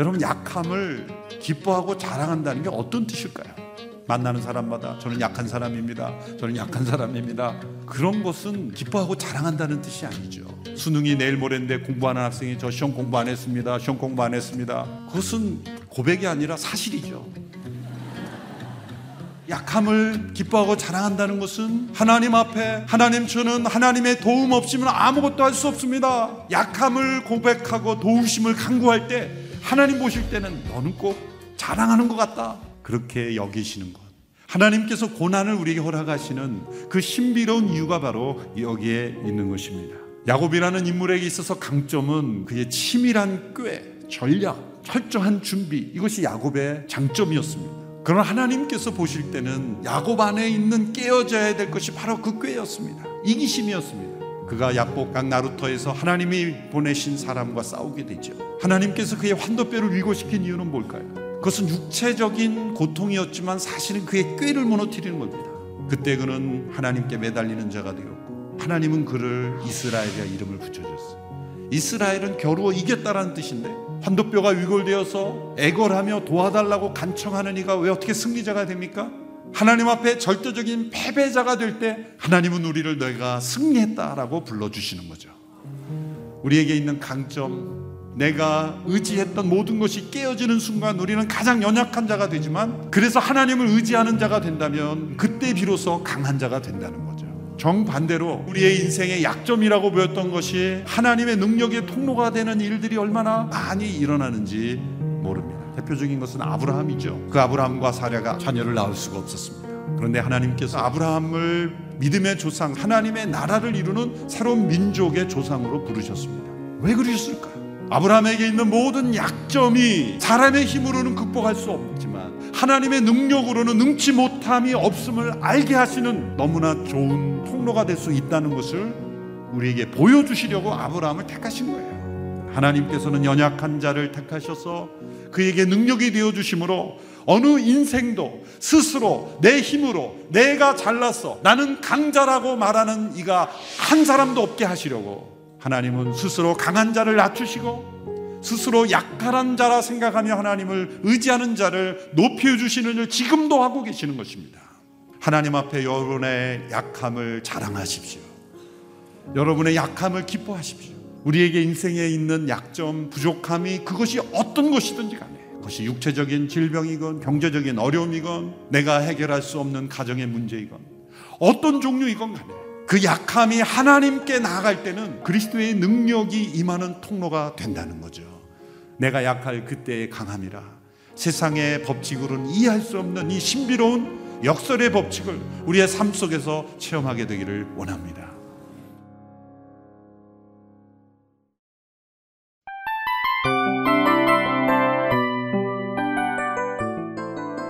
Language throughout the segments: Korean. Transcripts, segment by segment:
여러분 약함을 기뻐하고 자랑한다는 게 어떤 뜻일까요? 만나는 사람마다 저는 약한 사람입니다. 저는 약한 사람입니다. 그런 것은 기뻐하고 자랑한다는 뜻이 아니죠. 수능이 내일 모레인데 공부하는 학생이 저 시험 공부 안 했습니다. 시험 공부 안 했습니다. 그것은 고백이 아니라 사실이죠. 약함을 기뻐하고 자랑한다는 것은 하나님 앞에 하나님 저는 하나님의 도움 없이면 아무것도 할 수 없습니다. 약함을 고백하고 도우심을 강구할 때 하나님 보실 때는 너는 꼭 자랑하는 것 같다. 그렇게 여기시는 것. 하나님께서 고난을 우리에게 허락하시는 그 신비로운 이유가 바로 여기에 있는 것입니다. 야곱이라는 인물에게 있어서 강점은 그의 치밀한 꾀, 전략, 철저한 준비 이것이 야곱의 장점이었습니다. 그러나 하나님께서 보실 때는 야곱 안에 있는 깨어져야 될 것이 바로 그 꾀였습니다. 이기심이었습니다. 그가 약복강 나루터에서 하나님이 보내신 사람과 싸우게 되죠. 하나님께서 그의 환도뼈를 위고시킨 이유는 뭘까요? 그것은 육체적인 고통이었지만 사실은 그의 꾀를 무너뜨리는 겁니다. 그때 그는 하나님께 매달리는 자가 되었고 하나님은 그를 이스라엘이라 이름을 붙여줬어요. 이스라엘은 겨루어 이겼다라는 뜻인데 환도뼈가 위골되어서 애걸하며 도와달라고 간청하는 이가 왜 어떻게 승리자가 됩니까? 하나님 앞에 절대적인 패배자가 될 때 하나님은 우리를 너희가 승리했다라고 불러주시는 거죠. 우리에게 있는 강점, 내가 의지했던 모든 것이 깨어지는 순간 우리는 가장 연약한 자가 되지만 그래서 하나님을 의지하는 자가 된다면 그때 비로소 강한 자가 된다는 거죠. 정반대로 우리의 인생의 약점이라고 보였던 것이 하나님의 능력의 통로가 되는 일들이 얼마나 많이 일어나는지 모릅니다. 대표적인 것은 아브라함이죠. 그 아브라함과 사랴가 자녀를 낳을 수가 없었습니다. 그런데 하나님께서 아브라함을 믿음의 조상, 하나님의 나라를 이루는 새로운 민족의 조상으로 부르셨습니다. 왜 그러셨을까요? 아브라함에게 있는 모든 약점이 사람의 힘으로는 극복할 수 없지만 하나님의 능력으로는 능치 못함이 없음을 알게 하시는 너무나 좋은 통로가 될 수 있다는 것을 우리에게 보여주시려고 아브라함을 택하신 거예요. 하나님께서는 연약한 자를 택하셔서 그에게 능력이 되어 주심으로 어느 인생도 스스로 내 힘으로 내가 잘났어 나는 강자라고 말하는 이가 한 사람도 없게 하시려고 하나님은 스스로 강한 자를 낮추시고 스스로 약한 자라 생각하며 하나님을 의지하는 자를 높여 주시는 일 지금도 하고 계시는 것입니다. 하나님 앞에 여러분의 약함을 자랑하십시오. 여러분의 약함을 기뻐하십시오. 우리에게 인생에 있는 약점, 부족함이 그것이 어떤 것이든지 간에 그것이 육체적인 질병이건 경제적인 어려움이건 내가 해결할 수 없는 가정의 문제이건 어떤 종류이건 간에 그 약함이 하나님께 나아갈 때는 그리스도의 능력이 임하는 통로가 된다는 거죠. 내가 약할 그때의 강함이라 세상의 법칙으로는 이해할 수 없는 이 신비로운 역설의 법칙을 우리의 삶 속에서 체험하게 되기를 원합니다.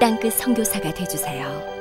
땅끝 성교사가 되주세요